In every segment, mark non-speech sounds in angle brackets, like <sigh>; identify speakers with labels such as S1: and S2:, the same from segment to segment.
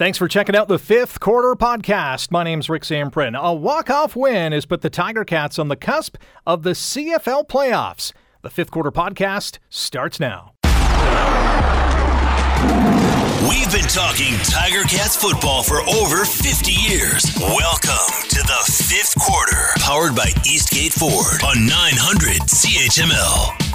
S1: Thanks for checking out the fifth quarter podcast. My name's Rick Zamperin. A walk-off win has put the Tiger Cats on the cusp of the CFL playoffs. The fifth quarter podcast starts now.
S2: We've been talking Tiger Cats football for over 50 years. Welcome to the fifth quarter, powered by Eastgate Ford on 900 CHML.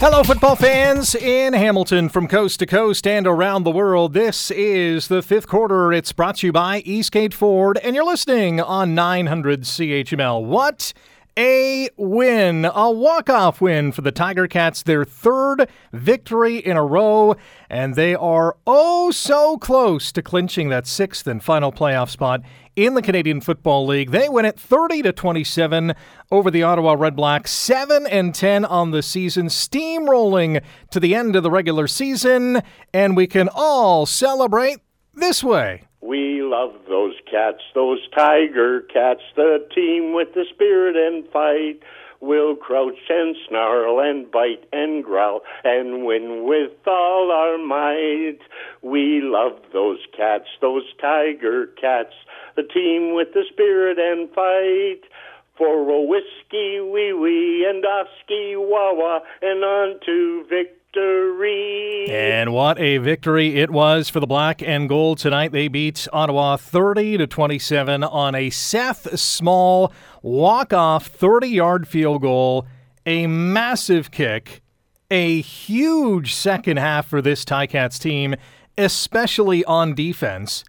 S1: Hello, football fans in Hamilton from coast to coast and around the world. This is the fifth quarter. It's brought to you by Eastgate Ford, and you're listening on 900 CHML. What a win! A walk-off win for the Tiger Cats, their third victory in a row, and they are oh so close to clinching that sixth and final playoff spot in the Canadian Football League. They win it 30 to 27 over the Ottawa Redblacks, 7 and 10 on the season, steamrolling to the end of the regular season, and we can all celebrate this way.
S3: We love those cats, those tiger cats, the team with the spirit and fight will crouch and snarl and bite and growl and win with all our might. We love those cats, those tiger cats, the team with the spirit and fight. For a whiskey, wee wee, and off ski wah and on to victory.
S1: And what a victory it was for the black and gold tonight. They beat Ottawa 30 to 27 on a Seth Small walk-off 30-yard field goal, a massive kick, a huge second half for this Ticats team, especially on defense.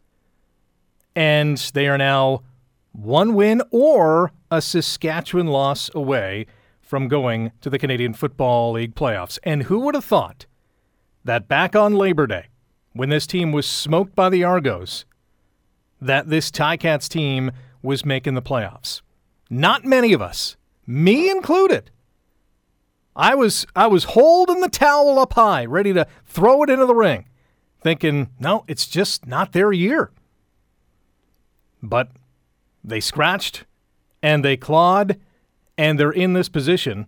S1: And they are now one win or a Saskatchewan loss away from going to the Canadian Football League playoffs. And who would have thought that back on Labor Day, when this team was smoked by the Argos, that this Ticats team was making the playoffs? Not many of us, me included. I was I was holding the towel up high, ready to throw it into the ring, thinking, no, it's just not their year. But they scratched and they clawed and they're in this position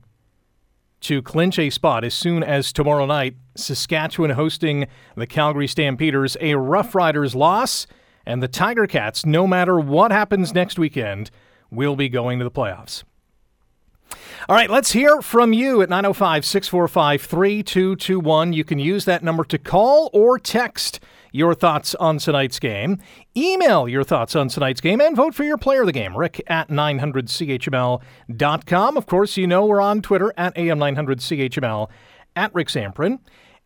S1: to clinch a spot as soon as tomorrow night Saskatchewan hosting the Calgary Stampeders, a Rough Riders loss, and the Tiger Cats, no matter what happens next weekend, will be going to the playoffs. All right, let's hear from you at 905 645 3221. You can use that number to call or text your thoughts on tonight's game. Email your thoughts on tonight's game and vote for your player of the game, rick at 900CHML.com. Of course, you know we're on Twitter at AM900CHML at Rick Zamperin.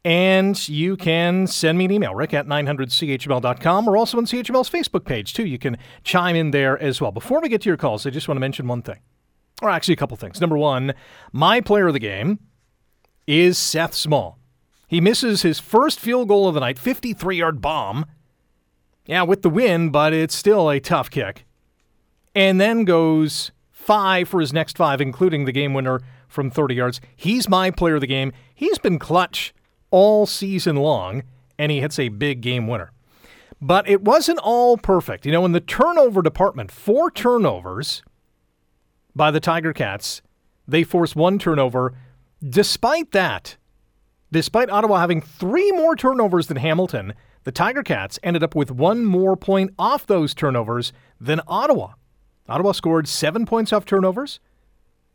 S1: And you can send me an email, rick at 900CHML.com, or also on CHML's Facebook page, too. You can chime in there as well. Before we get to your calls, I just want to mention one thing, or actually a couple things. Number one, my player of the game is Seth Small. He misses his first field goal of the night, 53 yard bomb. Yeah, with the win, but it's still a tough kick. And then goes five for his next five, including the game winner from 30 yards. He's my player of the game. He's been clutch all season long, and he hits a big game winner. But it wasn't all perfect. You know, in the turnover department, four turnovers by the Tiger Cats. They force one turnover. Despite that, Despite Ottawa having three more turnovers than Hamilton, the Tiger Cats ended up with one more point off those turnovers than Ottawa. Ottawa scored seven points off turnovers,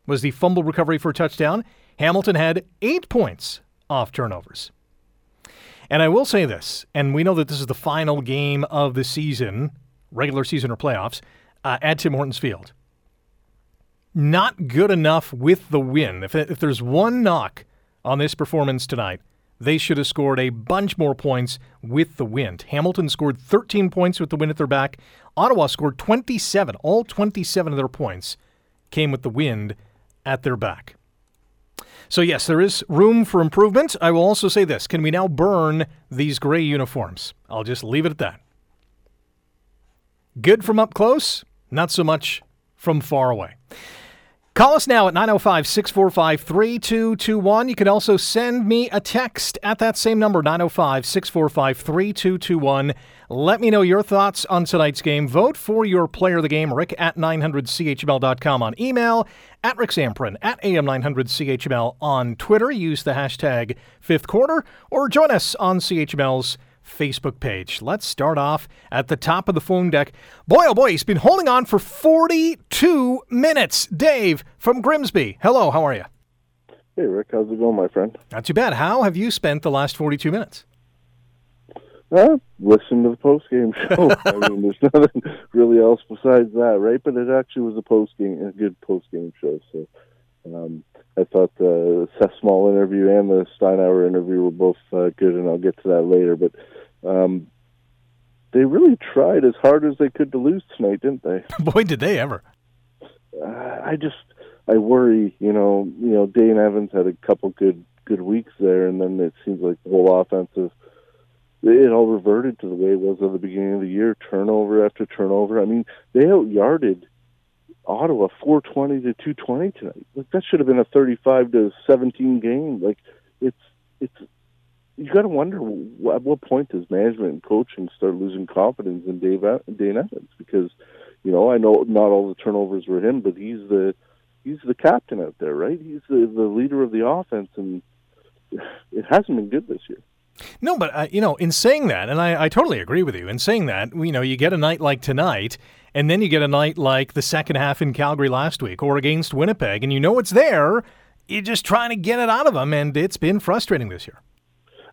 S1: was the fumble recovery for a touchdown. Hamilton had eight points off turnovers. And I will say this, and we know that this is the final game of the season, regular season or playoffs, uh, at Tim Hortons Field. Not good enough with the win. If, if there's one knock on this performance tonight. They should have scored a bunch more points with the wind. Hamilton scored 13 points with the wind at their back. Ottawa scored 27. All 27 of their points came with the wind at their back. So, yes, there is room for improvement. I will also say this can we now burn these gray uniforms? I'll just leave it at that. Good from up close, not so much from far away. Call us now at 905 645 3221. You can also send me a text at that same number, 905 645 3221. Let me know your thoughts on tonight's game. Vote for your player of the game, rick at 900CHML.com on email, at Rick Zamperin, at AM900CHML on Twitter. Use the hashtag fifth quarter, or join us on CHML's Facebook page. Let's start off at the top of the phone deck. Boy, oh boy, he's been holding on for 42 minutes. Dave from Grimsby. Hello, how are you?
S4: Hey, Rick, how's it going, my friend?
S1: Not too bad. How have you spent the last 42 minutes?
S4: Uh, listen to the post game <laughs> show. I mean, there's <laughs> nothing really else besides that, right? But it actually was a post game, a good post game show. So um, I thought the Seth Small interview and the Steinauer interview were both uh, good, and I'll get to that later. But um, they really tried as hard as they could to lose tonight, didn't they? <laughs>
S1: Boy, did they ever!
S4: Uh, I just I worry. You know, you know, Dane Evans had a couple good good weeks there, and then it seems like the whole offensive it all reverted to the way it was at the beginning of the year, turnover after turnover. I mean, they outyarded Ottawa 420 to 220 tonight. Like that should have been a 35 to 17 game. Like it's it's you got to wonder at what point does management and coaching start losing confidence in Dave Dane Evans because you know I know not all the turnovers were him, but he's the he's the captain out there, right? He's the the leader of the offense, and it hasn't been good this year.
S1: No, but uh, you know, in saying that, and I, I totally agree with you. In saying that, you know, you get a night like tonight, and then you get a night like the second half in Calgary last week, or against Winnipeg, and you know it's there. You're just trying to get it out of them, and it's been frustrating this year.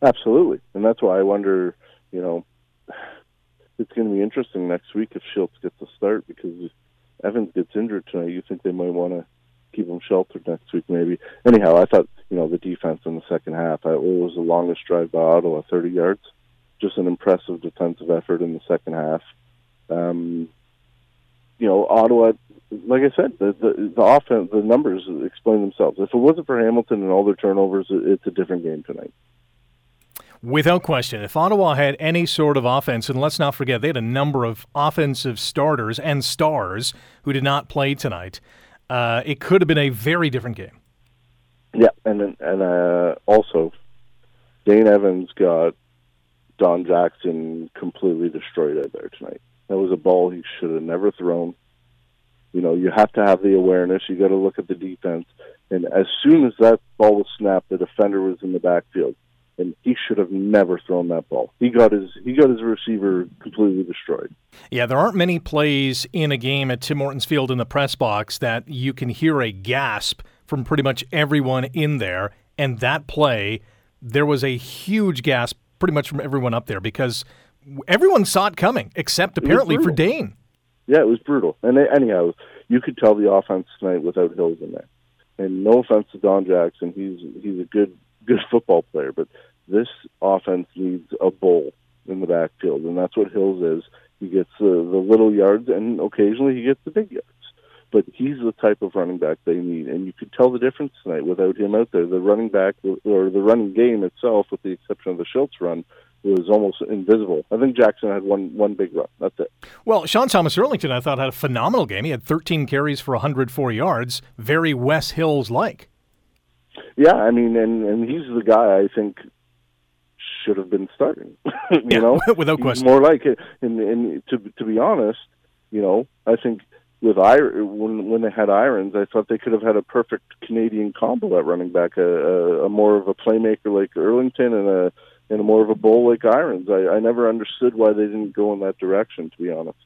S4: Absolutely, and that's why I wonder. You know, it's going to be interesting next week if Shiltz gets a start because if Evans gets injured tonight. You think they might want to keep him sheltered next week, maybe. Anyhow, I thought you know the defense in the second half. it was the longest drive by Ottawa, 30 yards. Just an impressive defensive effort in the second half. Um, you know, Ottawa, like I said, the, the the offense, the numbers explain themselves. If it wasn't for Hamilton and all their turnovers, it's a different game tonight.
S1: Without question, if Ottawa had any sort of offense, and let's not forget they had a number of offensive starters and stars who did not play tonight uh, it could have been a very different game.
S4: Yeah, and and uh, also Dane Evans got Don Jackson completely destroyed out there tonight. That was a ball he should have never thrown. You know, you have to have the awareness. You got to look at the defense. And as soon as that ball was snapped, the defender was in the backfield and he should have never thrown that ball. He got his he got his receiver completely destroyed.
S1: Yeah, there aren't many plays in a game at Tim Hortons Field in the press box that you can hear a gasp from pretty much everyone in there. And that play, there was a huge gasp pretty much from everyone up there because everyone saw it coming, except apparently for Dane.
S4: Yeah, it was brutal. And anyhow, you could tell the offense tonight without Hills in there. And no offense to Don Jackson, he's he's a good good <laughs> football player, but this offense needs a bull in the backfield, and that's what Hills is. He gets the, the little yards, and occasionally he gets the big yards. But he's the type of running back they need, and you could tell the difference tonight without him out there. The running back or the running game itself, with the exception of the Shiltz run, was almost invisible. I think Jackson had one one big run. That's it.
S1: Well, Sean Thomas Erlington, I thought had a phenomenal game. He had 13 carries for 104 yards, very Wes Hills like.
S4: Yeah, I mean, and and he's the guy I think should have been starting. <laughs> you yeah, know, <laughs>
S1: without question.
S4: More like it, and and to to be honest, you know, I think with Ir- when when they had irons, I thought they could have had a perfect Canadian combo at running back, a, a, a more of a playmaker like Erlington and a and a more of a bowl like Irons. I, I never understood why they didn't go in that direction. To be honest.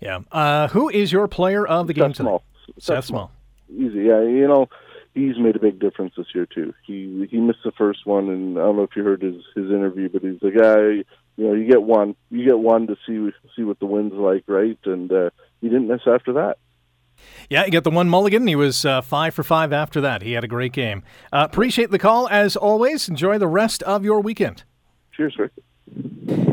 S1: Yeah. Uh, who is your player of the
S4: Seth
S1: game
S4: Small.
S1: Seth, Seth Small.
S4: Easy. Yeah. You know he's made a big difference this year too. He he missed the first one, and I don't know if you heard his his interview, but he's the guy. You know, you get one, you get one to see see what the wind's like, right? And uh, he didn't miss after that.
S1: Yeah, you got the one mulligan. He was uh, five for five after that. He had a great game. Uh, appreciate the call as always. Enjoy the rest of your weekend.
S4: Rick.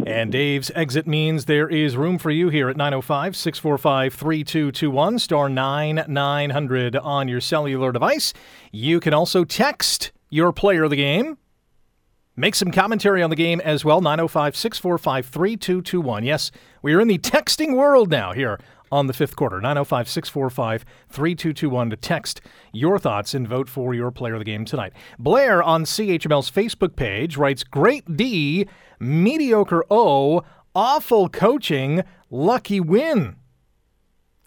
S1: And Dave's exit means there is room for you here at 905 645 3221, star 9900 on your cellular device. You can also text your player of the game. Make some commentary on the game as well. 905 645 3221. Yes, we are in the texting world now here on the fifth quarter. 905 645 3221 to text your thoughts and vote for your player of the game tonight. Blair on CHML's Facebook page writes Great D, mediocre O, awful coaching, lucky win.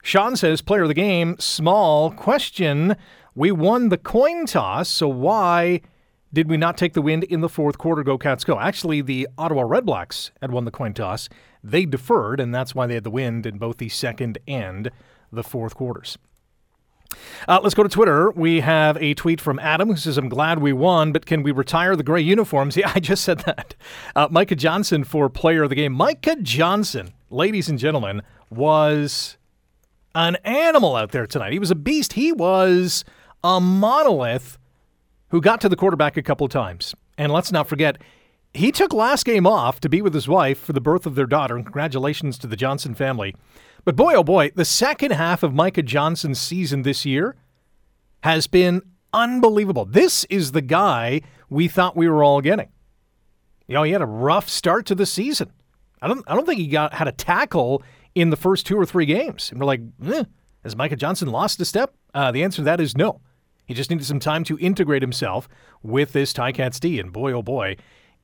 S1: Sean says player of the game, small question. We won the coin toss, so why did we not take the wind in the fourth quarter? Go Cats go. Actually, the Ottawa Redblacks had won the coin toss. They deferred, and that's why they had the wind in both the second and the fourth quarters. Uh, let's go to Twitter. We have a tweet from Adam who says, I'm glad we won, but can we retire the gray uniforms? <laughs> Yeah, I just said that. Uh, Micah Johnson for player of the game. Micah Johnson, ladies and gentlemen, was an animal out there tonight. He was a beast. He was a monolith who got to the quarterback a couple times. And let's not forget, he took last game off to be with his wife for the birth of their daughter. And congratulations to the Johnson family. But boy, oh boy, the second half of Micah Johnson's season this year has been unbelievable. This is the guy we thought we were all getting. You know, he had a rough start to the season. I don't, I don't think he got had a tackle in the first two or three games. And we're like, eh, has Micah Johnson lost a step? Uh, the answer to that is no. He just needed some time to integrate himself with this Ticats D. And boy, oh boy,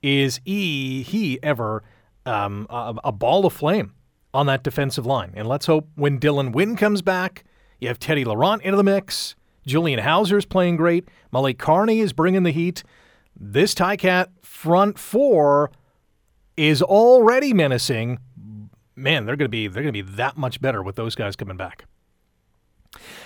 S1: is he, he ever um, a, a ball of flame on that defensive line. And let's hope when Dylan Wynn comes back, you have Teddy Laurent into the mix. Julian Howsare is playing great. Malik Carney is bringing the heat. This Ticat front four is already menacing. Man, they're going to be they're going to be that much better with those guys coming back.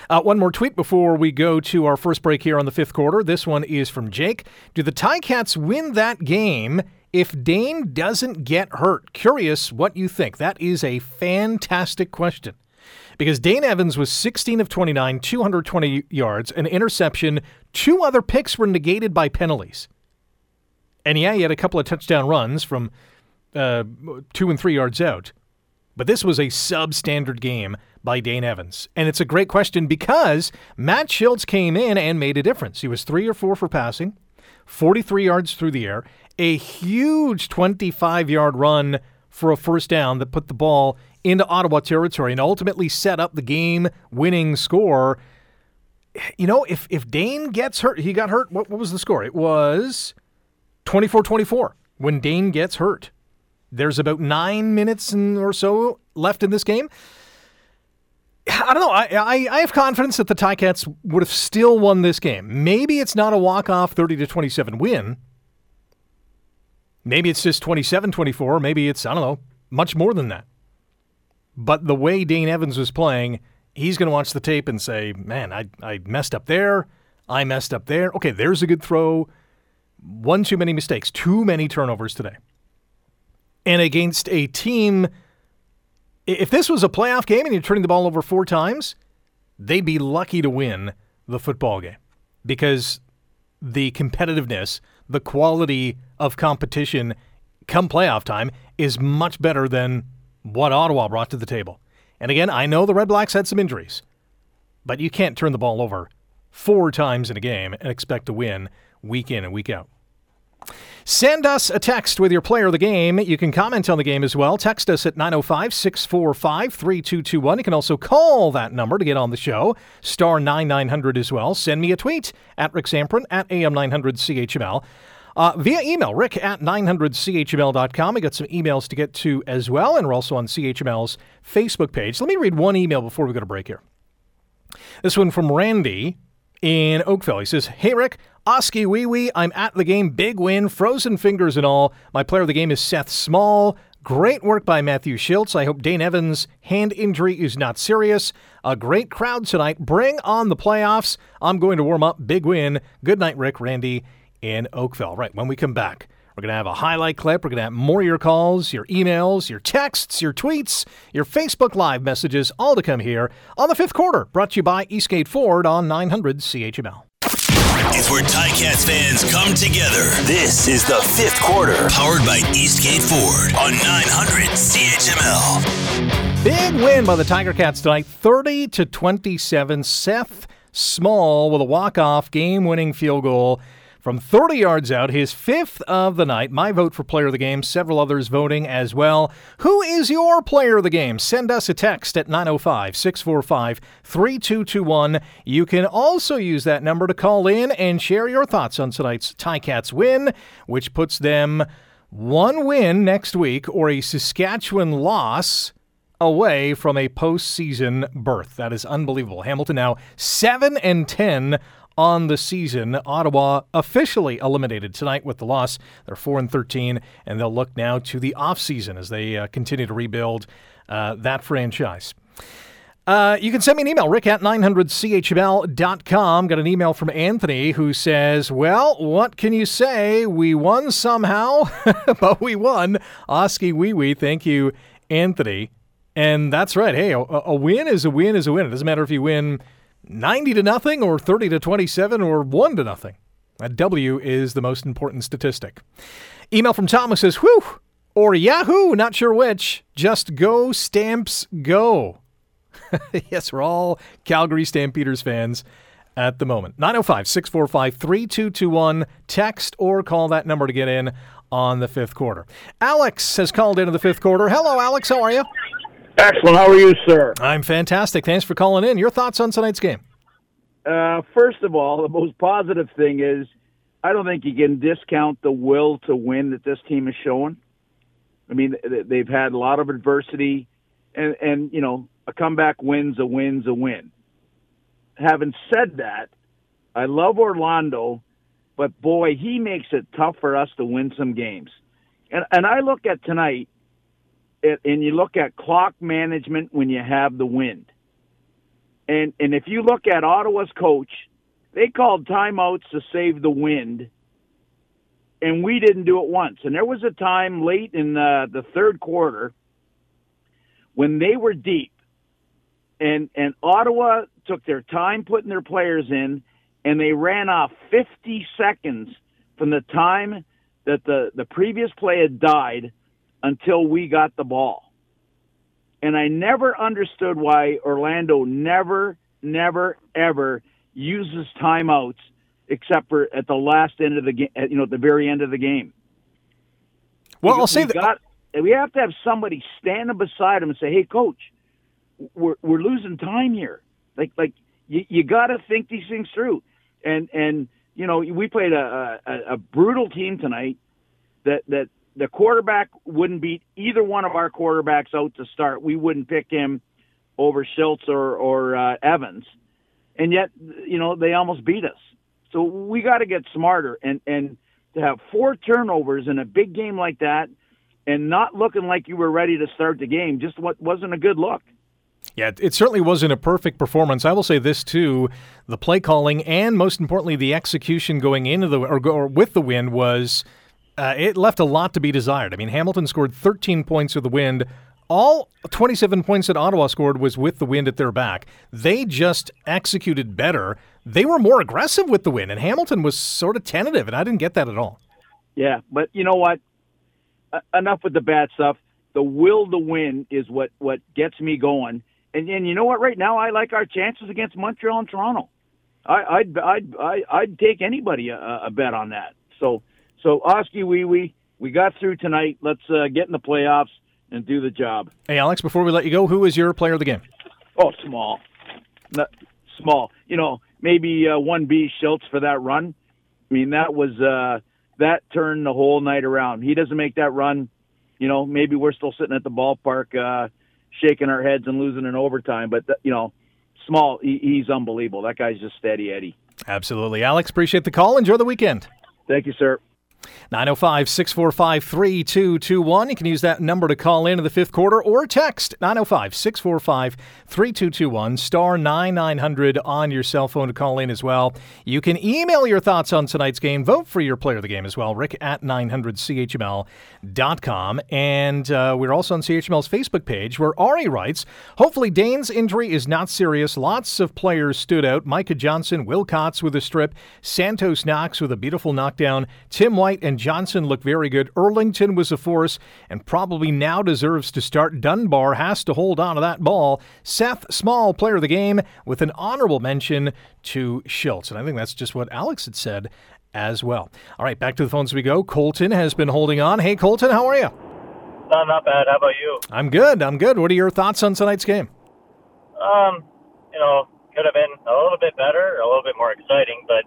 S1: Uh, one more tweet before we go to our first break here on the fifth quarter. This one is from Jake. Do the Ticats win that game if Dane doesn't get hurt? Curious what you think. That is a fantastic question. Because Dane Evans was 16 of 29, 220 yards, an interception. Two other picks were negated by penalties. And yeah, he had a couple of touchdown runs from uh, two and three yards out. But this was a substandard game by Dane Evans. And it's a great question because Matt Shiltz came in and made a difference. He was three or four for passing, 43 yards through the air, a huge 25 yard run for a first down that put the ball into Ottawa territory and ultimately set up the game winning score. You know, if, if Dane gets hurt, he got hurt. What, what was the score? It was 24 24 when Dane gets hurt. There's about nine minutes or so left in this game. I don't know. I, I, I have confidence that the Ticats would have still won this game. Maybe it's not a walk-off 30 to 27 win. Maybe it's just 27-24. Maybe it's I don't know, much more than that. But the way Dane Evans was playing, he's going to watch the tape and say, "Man, I I messed up there. I messed up there. Okay, there's a good throw. One too many mistakes. Too many turnovers today." And against a team if this was a playoff game and you're turning the ball over four times, they'd be lucky to win the football game because the competitiveness, the quality of competition come playoff time is much better than what Ottawa brought to the table. And again, I know the Red Blacks had some injuries, but you can't turn the ball over four times in a game and expect to win week in and week out. Send us a text with your player of the game. You can comment on the game as well. Text us at 905 645 3221. You can also call that number to get on the show, star 9900 as well. Send me a tweet at Rick Zamperin at AM900CHML. Uh, via email, rick at 900chml.com. I got some emails to get to as well, and we're also on CHML's Facebook page. Let me read one email before we go to break here. This one from Randy in Oakville. He says, Hey, Rick, Oski Wee Wee, I'm at the game. Big win, frozen fingers and all. My player of the game is Seth Small. Great work by Matthew Shiltz. I hope Dane Evans' hand injury is not serious. A great crowd tonight. Bring on the playoffs. I'm going to warm up. Big win. Good night, Rick, Randy, in Oakville. Right, when we come back. We're going to have a highlight clip. We're going to have more of your calls, your emails, your texts, your tweets, your Facebook Live messages, all to come here on the fifth quarter. Brought to you by Eastgate Ford on 900 CHML.
S2: It's where Ticats fans come together. This is the fifth quarter, powered by Eastgate Ford on 900 CHML.
S1: Big win by the Tiger Cats tonight, 30 to 27. Seth Small with a walk-off game-winning field goal from 30 yards out, his fifth of the night. My vote for player of the game, several others voting as well. Who is your player of the game? Send us a text at 905 645 3221. You can also use that number to call in and share your thoughts on tonight's Ticats win, which puts them one win next week or a Saskatchewan loss away from a postseason berth. That is unbelievable. Hamilton now 7 and 10 on the season. Ottawa officially eliminated tonight with the loss. They're 4 and 13, and they'll look now to the offseason as they uh, continue to rebuild uh, that franchise. Uh, you can send me an email, rick at 900chml.com. Got an email from Anthony who says, Well, what can you say? We won somehow, <laughs> but we won. Oski wee wee. Thank you, Anthony. And that's right. Hey, a, a win is a win is a win. It doesn't matter if you win 90 to nothing or 30 to 27 or 1 to nothing. A W is the most important statistic. Email from Thomas says, Whew, or Yahoo, not sure which. Just go, Stamps, go. <laughs> yes, we're all Calgary Stampeders fans at the moment. 905 645 3221. Text or call that number to get in on the fifth quarter. Alex has called into the fifth quarter. Hello, Alex. How are you?
S5: Excellent. How are you, sir?
S1: I'm fantastic. Thanks for calling in. Your thoughts on tonight's game?
S5: Uh, first of all, the most positive thing is I don't think you can discount the will to win that this team is showing. I mean, they've had a lot of adversity, and and you know, a comeback win's a win's a win. Having said that, I love Orlando, but boy, he makes it tough for us to win some games. And and I look at tonight, and you look at clock management when you have the wind. And and if you look at Ottawa's coach, they called timeouts to save the wind, and we didn't do it once. And there was a time late in the, the third quarter when they were deep and and Ottawa took their time putting their players in, and they ran off 50 seconds from the time that the the previous play had died until we got the ball. And I never understood why Orlando never, never, ever uses timeouts except for at the last end of the game, you know, at the very end of the game.
S1: Well, because I'll say that got,
S5: we have to have somebody standing beside him and say, "Hey, coach, we're we're losing time here. Like like you, you got to think these things through. And and you know we played a, a a brutal team tonight that that the quarterback wouldn't beat either one of our quarterbacks out to start. We wouldn't pick him over Shiltz or or uh, Evans, and yet you know they almost beat us. So we got to get smarter and and to have four turnovers in a big game like that and not looking like you were ready to start the game just what wasn't a good look.
S1: Yeah, it certainly wasn't a perfect performance. I will say this too: the play calling and most importantly the execution going into the or, or with the win was uh, it left a lot to be desired. I mean, Hamilton scored 13 points with the wind. All 27 points that Ottawa scored was with the wind at their back. They just executed better. They were more aggressive with the wind, and Hamilton was sort of tentative, and I didn't get that at all.
S5: Yeah, but you know what? Uh, enough with the bad stuff. The will to win is what what gets me going and and you know what? Right now, I like our chances against Montreal and Toronto. I, I'd I'd I'd, I'd take anybody a, a bet on that. So so Oski wee wee, we got through tonight. Let's uh, get in the playoffs and do the job.
S1: Hey Alex, before we let you go, who is your player of the game?
S5: Oh, small, Not, small. You know, maybe uh, one B Shiltz for that run. I mean, that was uh, that turned the whole night around. He doesn't make that run. You know, maybe we're still sitting at the ballpark. Uh, shaking our heads and losing in overtime. But you know, small, he, he's unbelievable. That guy's just steady Eddie.
S1: Absolutely, Alex. Appreciate the call. Enjoy the weekend.
S5: Thank you, sir.
S1: 905 645 3221. You can use that number to call in in the fifth quarter or text 905 645 3221, star 9900 on your cell phone to call in as well. You can email your thoughts on tonight's game. Vote for your player of the game as well, rick at 900chml.com. And uh, we're also on CHML's Facebook page where Ari writes Hopefully, Dane's injury is not serious. Lots of players stood out. Micah Johnson, Wilcots with a strip, Santos Knox with a beautiful knockdown, Tim White and Johnson look very good. Erlington was a force and probably now deserves to start. Dunbar has to hold on to that ball. Seth Small, player of the game, with an honorable mention to Shiltz. And I think that's just what Alex had said as well. All right, back to the phones we go. Colton has been holding on. Hey, Colton, how are you?
S6: Uh, not bad. How about you?
S1: I'm good. I'm good. What are your thoughts on tonight's game?
S6: Um, you know, could have been a little bit better, a little bit more exciting, but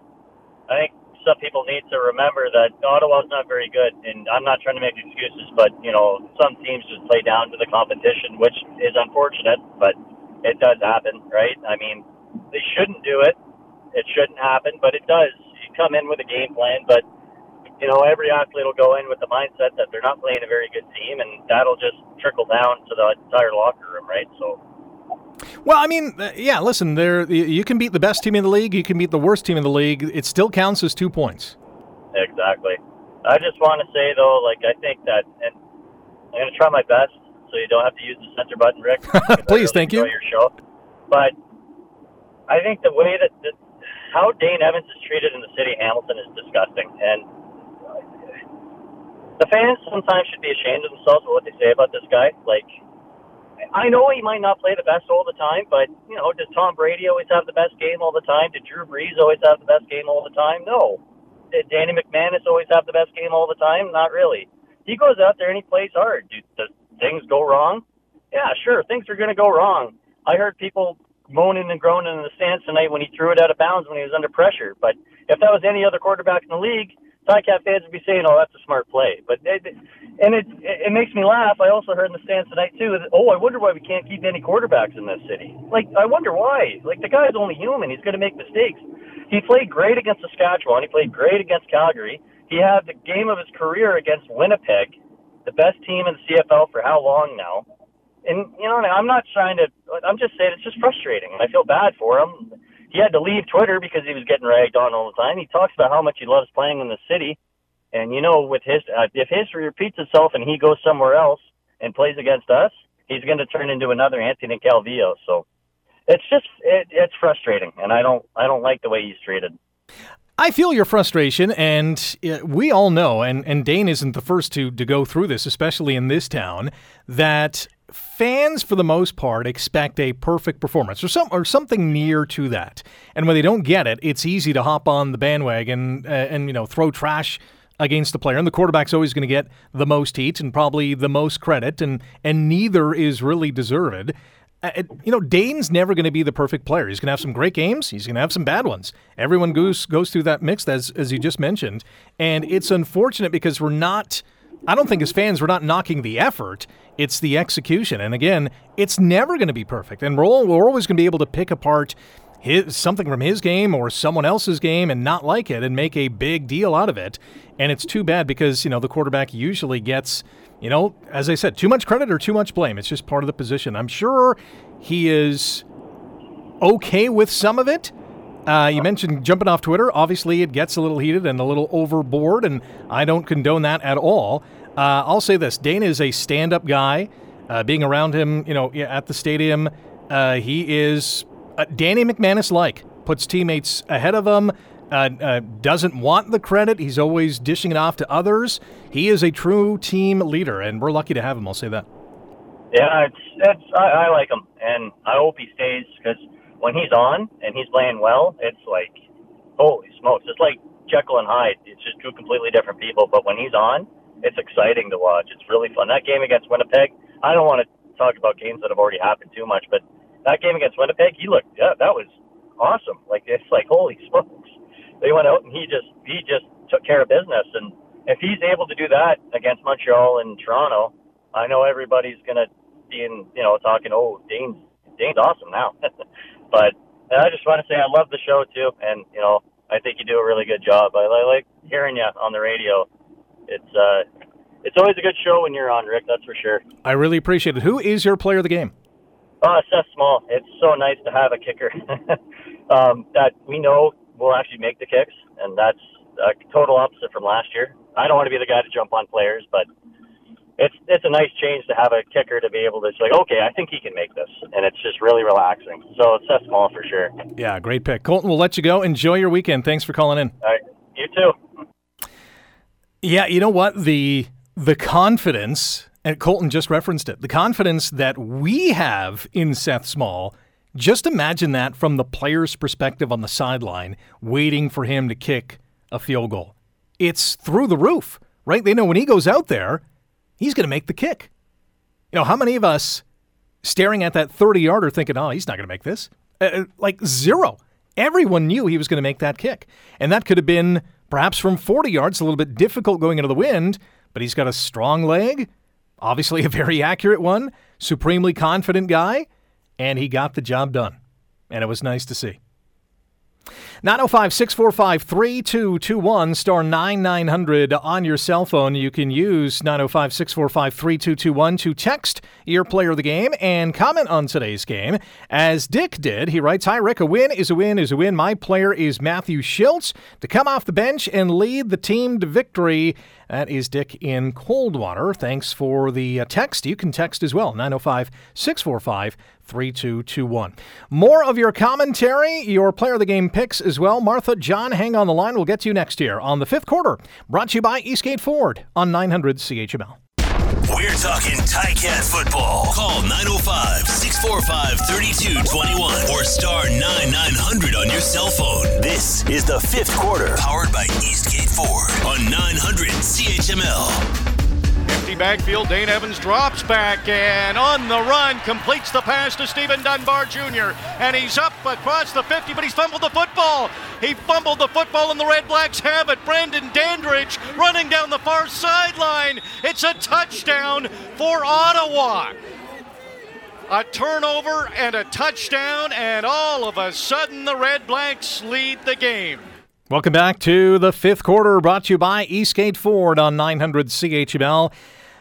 S6: I think some people need to remember that Ottawa's not very good, and I'm not trying to make excuses, but you know some teams just play down to the competition, which is unfortunate, but it does happen, right? I mean, they shouldn't do it. It shouldn't happen, but it does. You come in with a game plan, but you know every athlete will go in with the mindset that they're not playing a very good team, and that'll just trickle down to the entire locker room, right? So.
S1: Well, I mean, uh, yeah. Listen, there you can beat the best team in the league. You can beat the worst team in the league. It still counts as two points.
S6: Exactly. I just want to say though, like I think that, and I'm going to try my best, so you don't have to use the center button, Rick. <laughs>
S1: Please,
S6: really
S1: thank you.
S6: Your show, but I think the way that the, how Dane Evans is treated in the city of Hamilton is disgusting, and the fans sometimes should be ashamed of themselves for what they say about this guy. Like, I know he might not play the best all the time, but you know, does Tom Brady always have the best game all the time? Did Drew Brees always have the best game all the time? No. Did Danny McManus always have the best game all the time? Not really. He goes out there and he plays hard. Do, does things go wrong? Yeah, sure, things are going to go wrong. I heard people moaning and groaning in the stands tonight when he threw it out of bounds when he was under pressure. But if that was any other quarterback in the league, Ticat fans would be saying, "Oh, that's a smart play." But it, and it it makes me laugh. I also heard in the stands tonight too. That, oh, I wonder why we can't keep any quarterbacks in this city. Like, I wonder why. Like, the guy's only human. He's going to make mistakes. He played great against Saskatchewan. He played great against Calgary. He had the game of his career against Winnipeg, the best team in the CFL for how long now? And you know, I'm not trying to. I'm just saying it's just frustrating. I feel bad for him he had to leave Twitter because he was getting ragged on all the time. He talks about how much he loves playing in the city, and you know, with his uh, if history repeats itself and he goes somewhere else and plays against us, he's going to turn into another Anthony Calvillo. So it's just it, it's frustrating, and I don't I don't like the way he's treated.
S1: I feel your frustration, and we all know, and, and Dane isn't the first to, to go through this, especially in this town, that fans, for the most part, expect a perfect performance or some or something near to that. And when they don't get it, it's easy to hop on the bandwagon uh, and you know throw trash against the player. And the quarterback's always going to get the most heat and probably the most credit, and and neither is really deserved. Uh, you know, Dane's never going to be the perfect player. He's going to have some great games. He's going to have some bad ones. Everyone goes goes through that mix, as as you just mentioned, and it's unfortunate because we're not I don't think as fans we're not knocking the effort. It's the execution. And again, it's never going to be perfect. And we're, we're always going to be able to pick apart his, something from his game or someone else's game and not like it and make a big deal out of it. And it's too bad because, you know, the quarterback usually gets, you know, as I said, too much credit or too much blame. It's just part of the position. I'm sure he is okay with some of it. Uh, you mentioned jumping off Twitter. Obviously, it gets a little heated and a little overboard, and I don't condone that at all. Uh, I'll say this: Dane is a stand-up guy. Uh, being around him, you know, at the stadium, uh, he is uh, Danny McManus-like. Puts teammates ahead of him. Uh, doesn't want the credit. He's always dishing it off to others. He is a true team leader, and we're lucky to have him. I'll say that.
S6: Yeah, it's it's I, I like him, and I hope he stays because when he's on and he's playing well, it's like, holy smokes! It's like Jekyll and Hyde. It's just two completely different people. But when he's on, it's exciting to watch. It's really fun. That game against Winnipeg, I don't want to talk about games that have already happened too much, but that game against Winnipeg, he looked, yeah, that was awesome. Like it's like holy smokes, they went out and he just he just took care of business. And if he's able to do that against Montreal and Toronto, I know everybody's gonna be in, you know, talking, oh, Dane's Dane's awesome now. <laughs> But I just want to say I love the show too, and you know I think you do a really good job. I, I like hearing you on the radio. It's uh, it's always a good show when you're on, Rick. That's for sure.
S1: I really appreciate it. Who is your player of the game?
S6: Uh, Seth Small. It's so nice to have a kicker <laughs> um, that we know will actually make the kicks, and that's a total opposite from last year. I don't want to be the guy to jump on players, but it's it's a nice change to have a kicker to be able to say, like, okay, I think he can make this, and it's just really relaxing. So it's Seth Small for sure.
S1: Yeah, great pick, Colton. We'll let you go. Enjoy your weekend. Thanks for calling in.
S6: All right, you too.
S1: Yeah, you know what the the confidence, and Colton just referenced it, the confidence that we have in Seth Small. Just imagine that from the player's perspective on the sideline, waiting for him to kick a field goal. It's through the roof, right? They know when he goes out there he's going to make the kick. You know, how many of us staring at that 30 yarder thinking, oh, he's not going to make this? Uh, uh, like zero. Everyone knew he was going to make that kick. And that could have been perhaps from 40 yards, a little bit difficult going into the wind, but he's got a strong leg, obviously a very accurate one, supremely confident guy, and he got the job done. And it was nice to see. 905 645 3221, star 9900 on your cell phone. You can use 905 645 3221 to text your player of the game and comment on today's game. As Dick did, he writes Hi, Rick. A win is a win is a win. My player is Matthew Shiltz to come off the bench and lead the team to victory. That is Dick in Coldwater. Thanks for the uh, text. You can text as well 905 645 3221. More of your commentary, your player of the game picks as well. Martha, John, hang on the line. We'll get to you next year on the fifth quarter. Brought to you by Eastgate Ford on 900 CHML.
S2: We're talking Cat football. Call 905 645 3221 or star 9900 on your cell phone. This is the fifth quarter, powered by Eastgate Ford on 900 CHML.
S7: Empty backfield. Dane Evans drops back and on the run completes the pass to Stephen Dunbar Jr. And he's up across the 50, but he's fumbled the football. He fumbled the football, and the Red Blacks have it. Brandon Dandridge running down the far sideline. It's a touchdown for Ottawa. A turnover and a touchdown, and all of a sudden the Red Blacks lead the game.
S1: Welcome back to the fifth quarter, brought to you by Eastgate Ford on 900 CHML.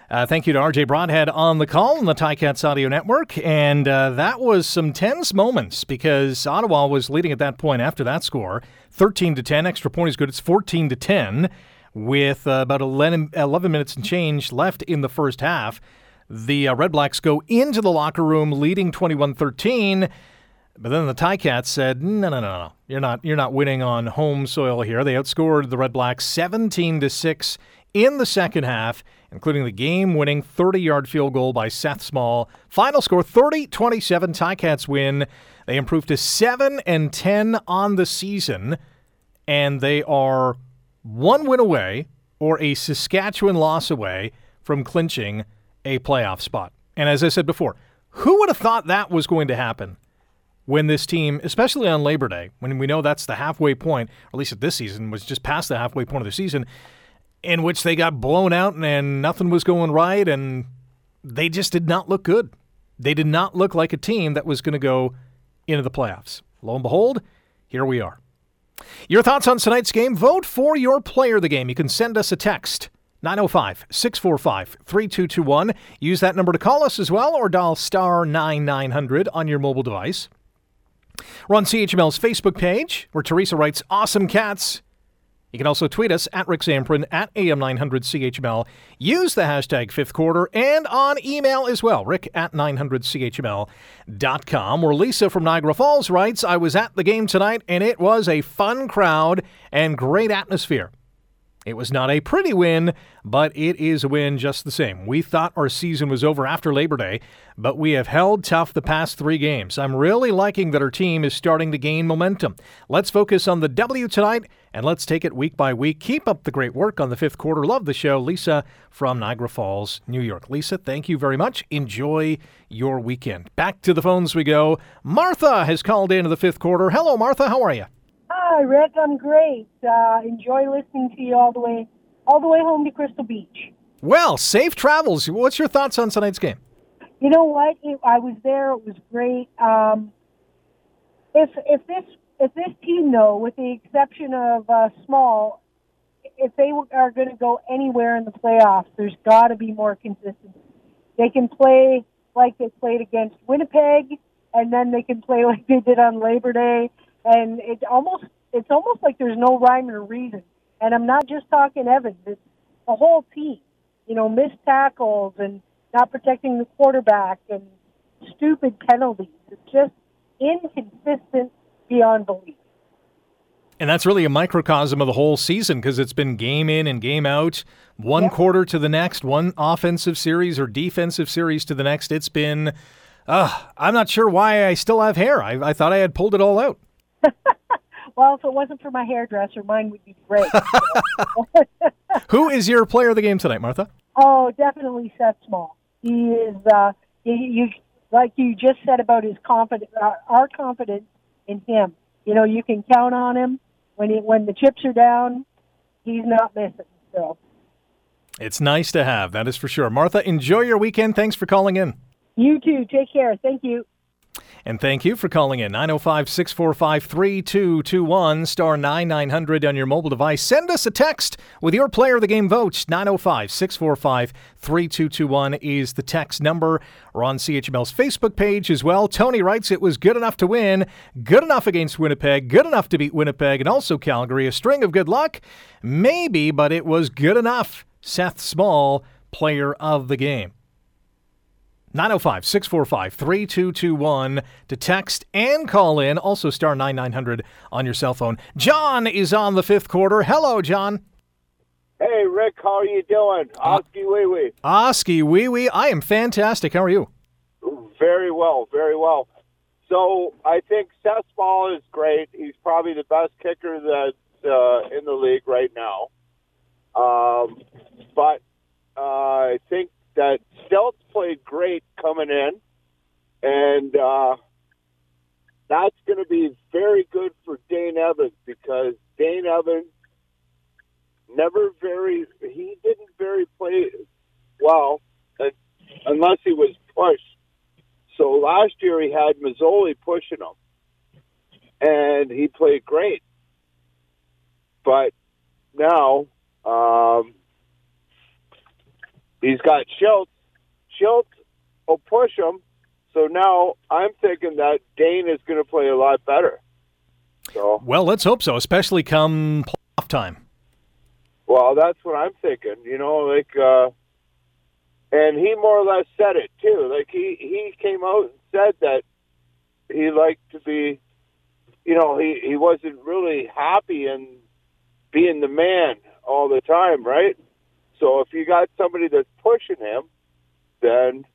S1: Uh, thank you to RJ Broadhead on the call on the Ticats Audio Network. And uh, that was some tense moments because Ottawa was leading at that point after that score 13 to 10. Extra point is good. It's 14 to 10 with uh, about 11, 11, minutes and change left in the first half. The uh, Red Blacks go into the locker room leading 21 13. But then the Ticats said, "No, no, no, no. You're not you're not winning on home soil here." They outscored the Red Blacks 17 to 6 in the second half, including the game-winning 30-yard field goal by Seth Small. Final score 30-27 Ticats win. They improved to 7 and 10 on the season and they are one win away or a Saskatchewan loss away from clinching a playoff spot. And as I said before, who would have thought that was going to happen? When this team, especially on Labor Day, when we know that's the halfway point, or at least at this season, was just past the halfway point of the season, in which they got blown out and nothing was going right, and they just did not look good. They did not look like a team that was going to go into the playoffs. Lo and behold, here we are. Your thoughts on tonight's game? Vote for your player of the game. You can send us a text. 905 645 3221. Use that number to call us as well or dial star 9900 on your mobile device. We're on CHML's Facebook page, where Teresa writes, Awesome cats. You can also tweet us at Rick Zamperin at AM900CHML. Use the hashtag fifth quarter and on email as well, rick at 900CHML.com. Where Lisa from Niagara Falls writes, I was at the game tonight and it was a fun crowd and great atmosphere. It was not a pretty win, but it is a win just the same. We thought our season was over after Labor Day, but we have held tough the past three games. I'm really liking that our team is starting to gain momentum. Let's focus on the W tonight, and let's take it week by week. Keep up the great work on the fifth quarter. Love the show. Lisa from Niagara Falls, New York. Lisa, thank you very much. Enjoy your weekend. Back to the phones we go. Martha has called into the fifth quarter. Hello, Martha. How are you?
S8: Hi, Rick. I'm great. Uh, enjoy listening to you all the way, all the way home to Crystal Beach.
S1: Well, safe travels. What's your thoughts on tonight's game?
S8: You know what? It, I was there. It was great. Um, if if this if this team, though, with the exception of uh, Small, if they are going to go anywhere in the playoffs, there's got to be more consistency. They can play like they played against Winnipeg, and then they can play like they did on Labor Day and it almost it's almost like there's no rhyme or reason. And I'm not just talking Evans; it's the whole team. You know, missed tackles and not protecting the quarterback and stupid penalties. It's just inconsistent beyond belief.
S1: And that's really a microcosm of the whole season because it's been game in and game out, one yep. quarter to the next, one offensive series or defensive series to the next. It's been, uh, I'm not sure why I still have hair. I, I thought I had pulled it all out. <laughs>
S8: well, if it wasn't for my hairdresser, mine would be great. <laughs>
S1: Who is your player of the game tonight, Martha?
S8: Oh, definitely Seth Small. He is, uh, you, you like you just said about his confidence, uh, our confidence in him. You know, you can count on him when he, when the chips are down. He's not missing. So.
S1: It's nice to have, that is for sure. Martha, enjoy your weekend. Thanks for calling in.
S8: You too. Take care. Thank you.
S1: And thank you for calling in 905 645 3221 star 9900 on your mobile device. Send us a text with your player of the game votes. 905 645 3221 is the text number. We're on CHML's Facebook page as well. Tony writes it was good enough to win, good enough against Winnipeg, good enough to beat Winnipeg, and also Calgary. A string of good luck? Maybe, but it was good enough. Seth Small, player of the game. 905 645 3221 to text and call in. Also, star 9900 on your cell phone. John is on the fifth quarter. Hello, John.
S9: Hey, Rick, how are you doing? Oskee Wee Wee.
S1: Oskee Wee Wee. I am fantastic. How are you?
S9: Very well, very well. So I think Seth Small is great. He's probably the best kicker that's uh, in the league right now. Um, but uh, I think that Shiltz played great coming in, and uh, that's going to be very good for Dane Evans because Dane Evans never very he didn't very play well uh, unless he was pushed. So last year he had Masoli pushing him, and he played great. But now um, he's got Shiltz. Shiltz will push him. So now I'm thinking that Dane is going to play a lot better. So
S1: Well, let's hope so, especially come playoff time.
S9: Well, that's what I'm thinking. You know, like, uh, and he more or less said it too. Like he he came out and said that he liked to be, you know, he he wasn't really happy in being the man all the time, right? So if you got somebody that's pushing him, then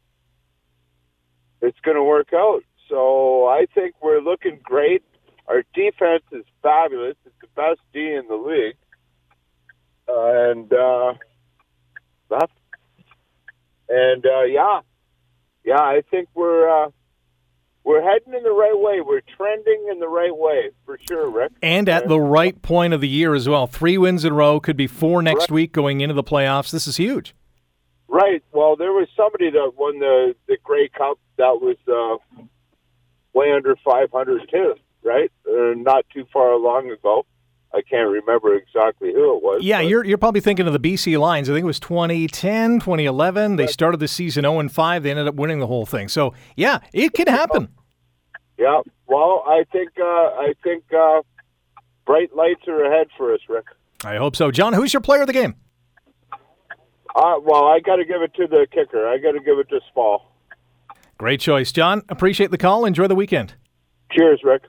S9: it's going to work out. So I think we're looking great. Our defense is fabulous. It's the best D in the league. Uh, and uh, that's and uh, yeah, yeah. I think we're uh, we're heading in the right way. We're trending in the right way for sure, Rick.
S1: And at the right point of the year as well. Three wins in a row, could be four next
S9: Right.
S1: week going into the playoffs. This is huge.
S9: Right. Well, there was somebody that won the the Grey Cup that was uh, way under 500 too, right? Uh, not too far long ago. I can't remember exactly who it was.
S1: Yeah, you're, you're probably thinking of the BC Lions. I think it was 2010, 2011. They started the season 0 and 5. They ended up winning the whole thing. So, yeah, it can happen.
S9: Yeah. Well, I think uh, I think uh, bright lights are ahead for us, Rick.
S1: I hope so. John, who's your player of the game?
S9: Uh, well, I got to give it to the kicker. I got to give it to Small.
S1: Great choice, John. Appreciate the call. Enjoy the weekend.
S9: Cheers, Rick.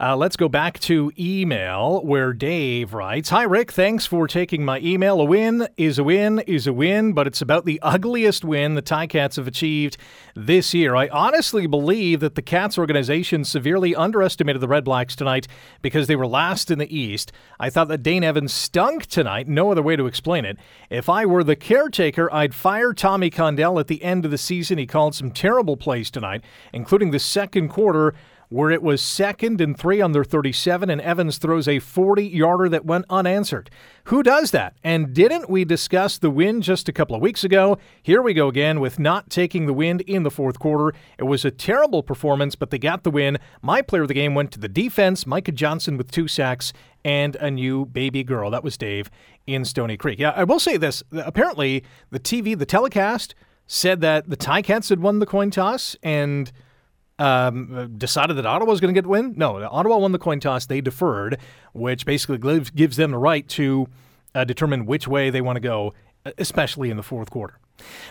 S1: Uh, let's go back to email where Dave writes Hi, Rick. Thanks for taking my email. A win is a win is a win, but it's about the ugliest win the Ticats have achieved this year. I honestly believe that the Cats organization severely underestimated the Redblacks tonight because they were last in the East. I thought that Dane Evans stunk tonight. No other way to explain it. If I were the caretaker, I'd fire Tommy Condell at the end of the season. He called some terrible plays tonight, including the second quarter where it was second and three on their 37, and Evans throws a 40 yarder that went unanswered. Who does that? And didn't we discuss the win just a couple of weeks ago? Here we go again with not taking the win in the fourth quarter. It was a terrible performance, but they got the win. My player of the game went to the defense, Micah Johnson with two sacks and a new baby girl. That was Dave in Stoney Creek. Yeah, I will say this. Apparently, the TV, the telecast, said that the Ticats had won the coin toss and um, decided that Ottawa was going to get the win. No, Ottawa won the coin toss. They deferred, which basically gives, gives them the right to uh, determine which way they want to go, especially in the fourth quarter.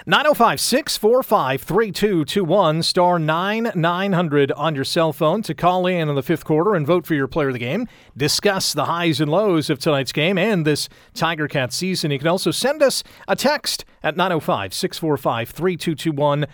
S1: 905 645 3221 star 9900 on your cell phone to call in in the fifth quarter and vote for your player of the game. Discuss the highs and lows of tonight's game and this Tiger Cat season. You can also send us a text at 905 645 3221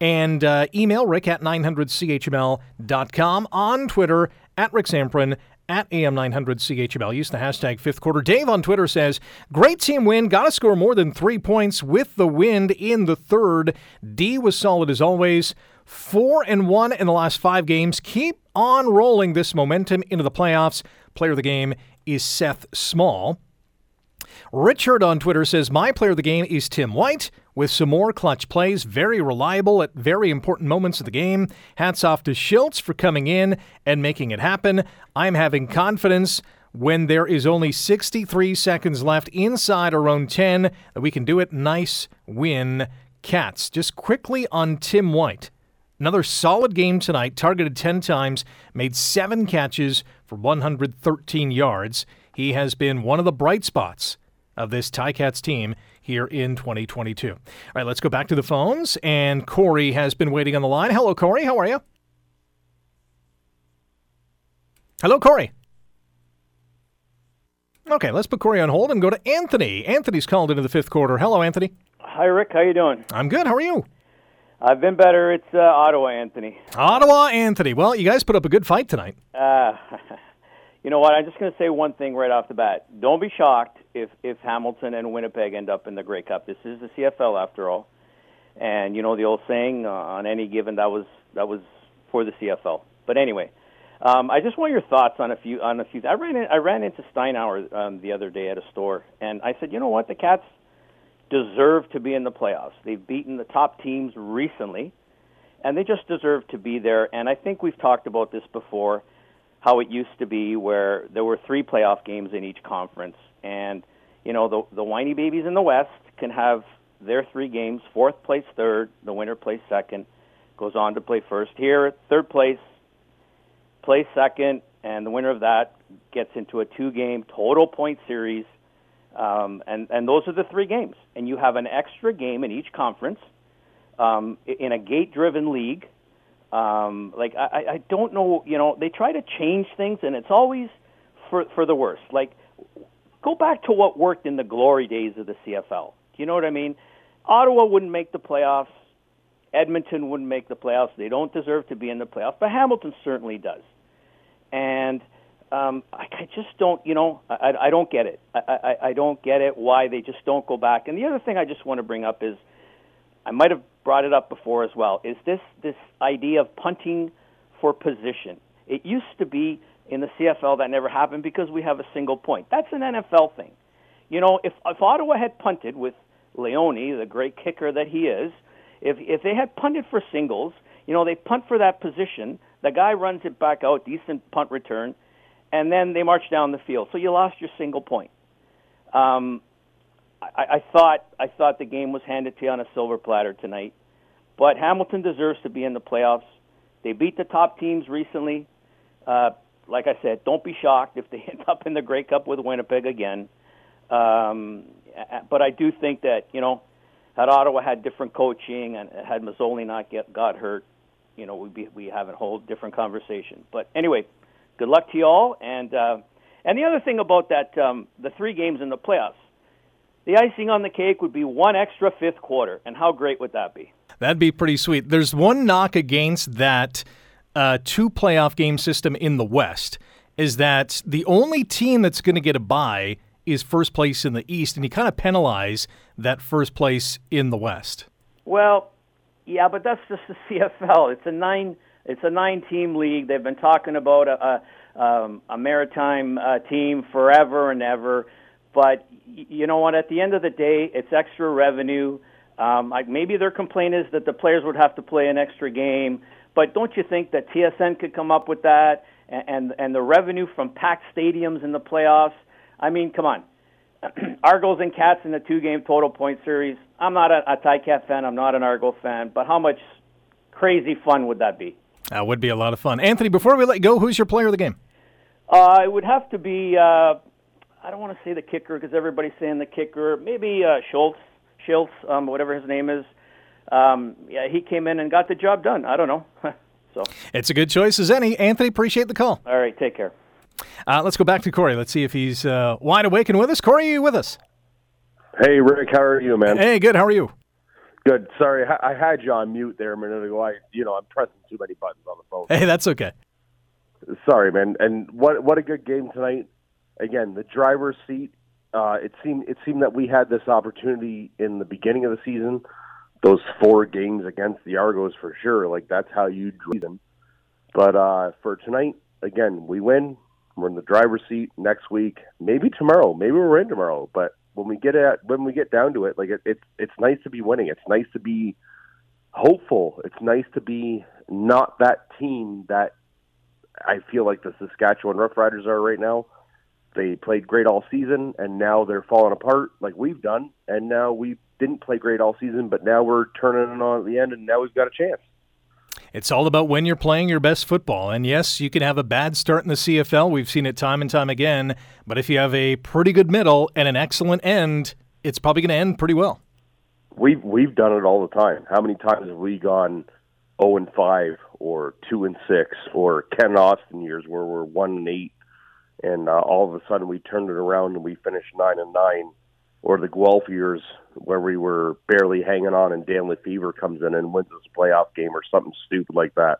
S1: and uh, email rick at 900chml.com on Twitter at Rick Zamperin at AM900CHML. Use the hashtag fifth quarter. Dave on Twitter says, Great team win. Got to score more than three points with the wind in the third. D was solid as always. Four and one in the last five games. Keep on rolling this momentum into the playoffs. Player of the game is Seth Small. Richard on Twitter says, My player of the game is Tim White with some more clutch plays, very reliable at very important moments of the game. Hats off to Shiltz for coming in and making it happen. I'm having confidence when there is only 63 seconds left inside our own 10 that we can do it. Nice win, Cats. Just quickly on Tim White. Another solid game tonight, targeted 10 times, made seven catches for 113 yards. He has been one of the bright spots of this Ticats team here in 2022. All right, let's go back to the phones. And Corey has been waiting on the line. Hello, Corey. How are you? Hello, Corey. Okay, let's put Corey on hold and go to Anthony. Anthony's called into the fifth quarter. Hello, Anthony.
S10: Hi, Rick. How you doing?
S1: I'm good. How are you?
S10: I've been better. It's uh, Ottawa, Anthony.
S1: Ottawa, Anthony. Well, you guys put up a good fight tonight.
S10: Uh, <laughs> you know what? I'm just going to say one thing right off the bat. Don't be shocked if if Hamilton and Winnipeg end up in the Grey Cup. This is the CFL after all, and you know the old saying uh, on any given that was that was for the CFL. But anyway, um, I just want your thoughts on a few on a few. I ran in, I ran into Steinauer um, the other day at a store, and I said, you know what, the Cats deserve to be in the playoffs. They've beaten the top teams recently, and they just deserve to be there. And I think we've talked about this before, how it used to be where there were three playoff games in each conference, and you know the the whiny babies in the West can have their three games. Fourth place third, the winner plays second, goes on to play first. Here, third place play second, and the winner of that gets into a two-game total point series. Um, and and those are the three games, and you have an extra game in each conference um, in a gate-driven league. Um, like I, I don't know, you know, they try to change things, and it's always for for the worse. Like go back to what worked in the glory days of the CFL. Do you know what I mean? Ottawa wouldn't make the playoffs. Edmonton wouldn't make the playoffs. They don't deserve to be in the playoffs, but Hamilton certainly does and um, I, I just don't, you know, I, I don't get it. I, I, I don't get it why they just don't go back. And the other thing I just want to bring up is, I might have brought it up before as well. Is this this idea of punting for position? It used to be in the CFL that never happened because we have a single point. That's an NFL thing. You know, if if Ottawa had punted with Leone, the great kicker that he is, if if they had punted for singles, you know, they punt for that position the guy runs it back out, decent punt return, and then they march down the field. So you lost your single point. Um, I, I thought I thought the game was handed to you on a silver platter tonight, but Hamilton deserves to be in the playoffs. They beat the top teams recently. Uh, like I said, don't be shocked if they <laughs> end up in the Grey Cup with Winnipeg again. Um, but I do think that you know, had Ottawa had different coaching and had Masoli not get got hurt, you know, we be, we have a whole different conversation. But anyway, good luck to you all. And uh, and the other thing about that, um, the three games in the playoffs, the icing on the cake would be one extra fifth quarter. And how great would that be?
S1: That'd be pretty sweet. There's one knock against that uh, two playoff game system in the West is that the only team that's going to get a bye is first place in the East, and you kind of penalize that first place in the West.
S10: Well, yeah, but that's just the <laughs> CFL. It's a nine. It's a nine-team league. They've been talking about a a, um, a maritime uh, team forever and ever. But you know what? At the end of the day, it's extra revenue. Um, like maybe their complaint is that the players would have to play an extra game. But don't you think that TSN could come up with that and and, and the revenue from packed stadiums in the playoffs? I mean, come on. <clears throat> Argos and Cats in the two-game total point series. I'm not a, a Ticat fan. I'm not an Argo fan. But how much crazy fun would that be?
S1: That would be a lot of fun. Anthony, before we let go, who's your player of the game?
S10: Uh, it would have to be. Uh, I don't want to say the kicker because everybody's saying the kicker. Maybe uh, Shiltz, Shiltz, um, whatever his name is. Um, yeah, he came in and got the job done. I don't know. <laughs> so
S1: it's a good choice as any. Anthony, appreciate the call.
S10: All right, take care.
S1: Uh, let's go back to Corey. Let's see if he's uh, wide awake and with us. Corey, are you with us?
S11: Hey, Rick, how are you, man?
S1: Hey, good. How are you?
S11: Good. Sorry, I had you on mute there a minute ago. I, you know, I'm pressing too many buttons on the phone.
S1: Hey, that's okay.
S11: Sorry, man. And what what a good game tonight. Again, the driver's seat. Uh, it seemed it seemed that we had this opportunity in the beginning of the season. Those four games against the Argos for sure. Like that's how you dream them. But uh, for tonight, again, we win. We're in the driver's seat next week, maybe tomorrow. Maybe we're in tomorrow, but when we get at when we get down to it, like it, it's it's nice to be winning. It's nice to be hopeful. It's nice to be not that team that I feel like the Saskatchewan Roughriders are right now. They played great all season, and now they're falling apart like we've done. And now we didn't play great all season, but now we're turning it on at the end, and now we've got a chance.
S1: It's all about when you're playing your best football. And yes, you can have a bad start in the CFL. We've seen it time and time again. But if you have a pretty good middle and an excellent end, it's probably going to end pretty well.
S11: We've we've done it all the time. How many times have we gone 0 and 5 or 2 and 6 or Kent Austin years where we're 1 and 8 and uh, all of a sudden we turned it around and we finished 9 and 9 or the Guelph years where we were barely hanging on and Dan LeFevour comes in and wins this playoff game or something stupid like that.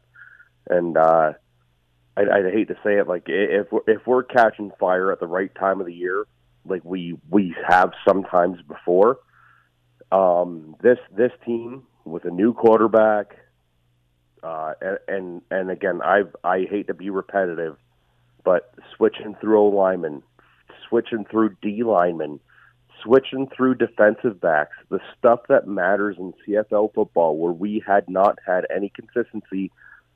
S11: And uh, I, I hate to say it, like if we're, if we're catching fire at the right time of the year, like we we have sometimes before, um, this this team with a new quarterback, uh, and, and and again, I I hate to be repetitive, but switching through O linemen, switching through D linemen, switching through defensive backs, the stuff that matters in CFL football, where we had not had any consistency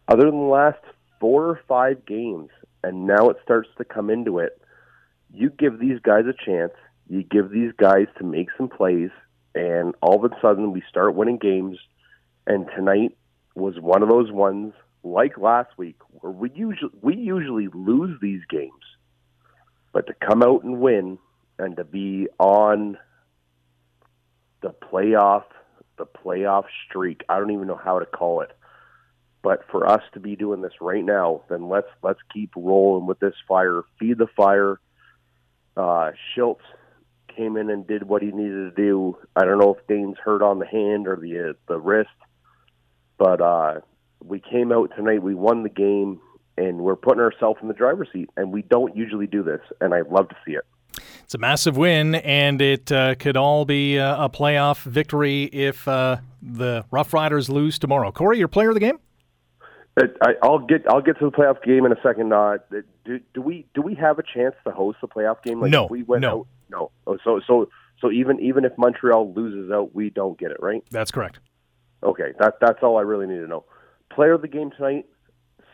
S11: other than the last four or five games, and now it starts to come into it. You give these guys a chance. You give these guys to make some plays, and all of a sudden we start winning games. And tonight was one of those ones, like last week, where we usually we usually lose these games, but to come out and win and to be on the playoff the playoff streak. I don't even know how to call it. But for us to be doing this right now, then let's let's keep rolling with this fire. Feed the fire. Uh, Shiltz came in and did what he needed to do. I don't know if Dane's hurt on the hand or the uh, the wrist, but uh, we came out tonight. We won the game, and we're putting ourselves in the driver's seat. And we don't usually do this, and I'd love to see it.
S1: It's a massive win, and it uh, could all be uh, a playoff victory if uh, the Roughriders lose tomorrow. Corey, your player of the game?
S11: Uh, I, I'll get I'll get to the playoff game in a second. Uh, do, do we do we have a chance to host the playoff game?
S1: Like no,
S11: we went
S1: no,
S11: out, no. Oh, so so so even even if Montreal loses out, we don't get it, right?
S1: That's correct.
S11: Okay, that that's all I really need to know. Player of the game tonight,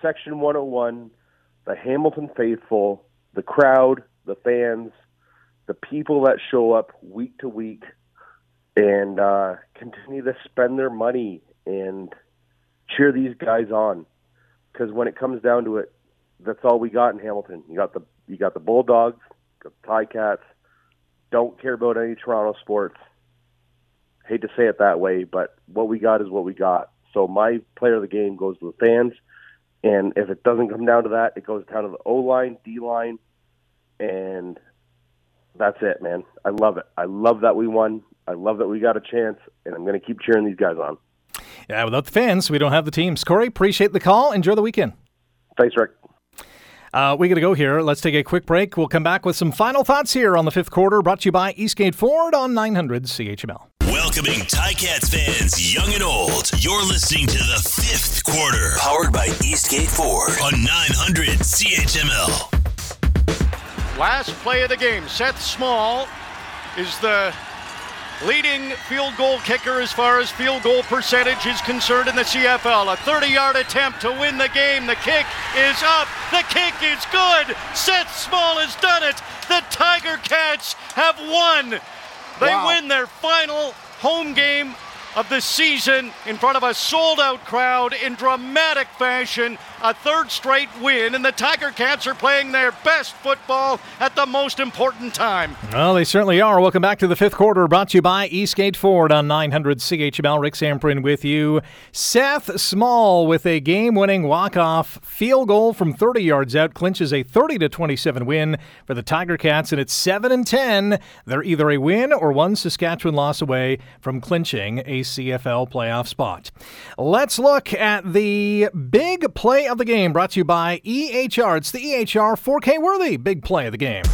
S11: Section 101, the Hamilton faithful, the crowd, the fans, the people that show up week to week and uh, continue to spend their money and cheer these guys on. Because when it comes down to it, that's all we got in Hamilton. You got the you got the Bulldogs, got the Ticats. Don't care about any Toronto sports. Hate to say it that way, but what we got is what we got. So my player of the game goes to the fans, and if it doesn't come down to that, it goes down to the O line, D line, and that's it, man. I love it. I love that we won. I love that we got a chance, and I'm going to keep cheering these guys on.
S1: Yeah, without the fans, we don't have the teams. Corey, appreciate the call. Enjoy the weekend.
S11: Thanks, Rick.
S1: Uh, we got to go here. Let's take a quick break. We'll come back with some final thoughts here on the fifth quarter, brought to you by Eastgate Ford on 900 CHML.
S2: Welcoming Ticats fans, young and old. You're listening to the fifth quarter, powered by Eastgate Ford on 900 CHML.
S7: Last play of the game. Seth Small is the leading field goal kicker as far as field goal percentage is concerned in the CFL. A 30 yard attempt to win the game. The kick is up. The kick is good. Seth Small has done it. The Tiger Cats have won. They wow. win their final home game of the season in front of a sold out crowd in dramatic fashion. A third straight win, and the Tiger Cats are playing their best football at the most important time.
S1: Well, they certainly are. Welcome back to the fifth quarter, brought to you by Eastgate Ford on 900 CHML. Rick Zamperin with you. Seth Small with a game winning walk off field goal from 30 yards out clinches a 30 to 27 win for the Tiger Cats, and it's 7 and 10. They're either a win or one Saskatchewan loss away from clinching a CFL playoff spot. Let's look at the big play of the game brought to you by EHR. It's the EHR 4K worthy big play of the game.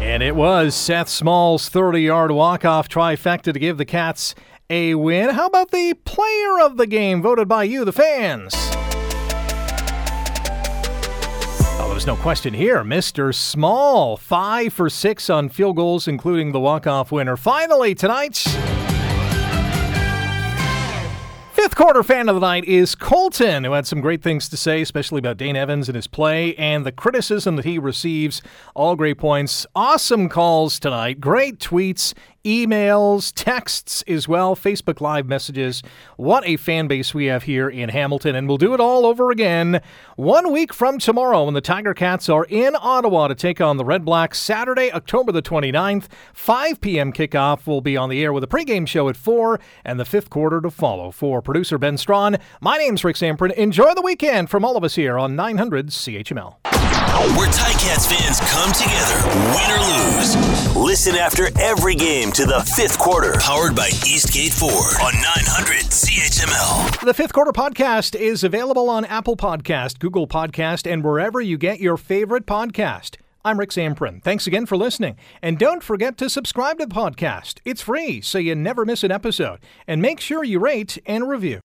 S1: And it was Seth Small's 30 yard walk off trifecta to give the Cats a win. How about the player of the game voted by you, the fans? Well, there's no question here. Mr. Small, five for six on field goals, including the walk-off winner. Finally, tonight. Fifth quarter fan of the night is Colton, who had some great things to say, especially about Dane Evans and his play and the criticism that he receives. All great points. Awesome calls tonight. Great tweets emails, texts as well, Facebook Live messages. What a fan base we have here in Hamilton, and we'll do it all over again one week from tomorrow when the Tiger Cats are in Ottawa to take on the Redblacks Saturday, October the 29th. 5 p.m. kickoff will be on the air with a pregame show at 4 and the fifth quarter to follow. For producer Ben Strawn, my name's Rick Zamperin. Enjoy the weekend from all of us here on 900 CHML.
S2: Where Ticats fans come together, win or lose. Listen after every game to the fifth quarter, powered by Eastgate Ford on 900 CHML.
S1: The fifth quarter podcast is available on Apple Podcast, Google Podcast, and wherever you get your favorite podcast. I'm Rick Zamperin. Thanks again for listening. And don't forget to subscribe to the podcast. It's free, so you never miss an episode. And make sure you rate and review.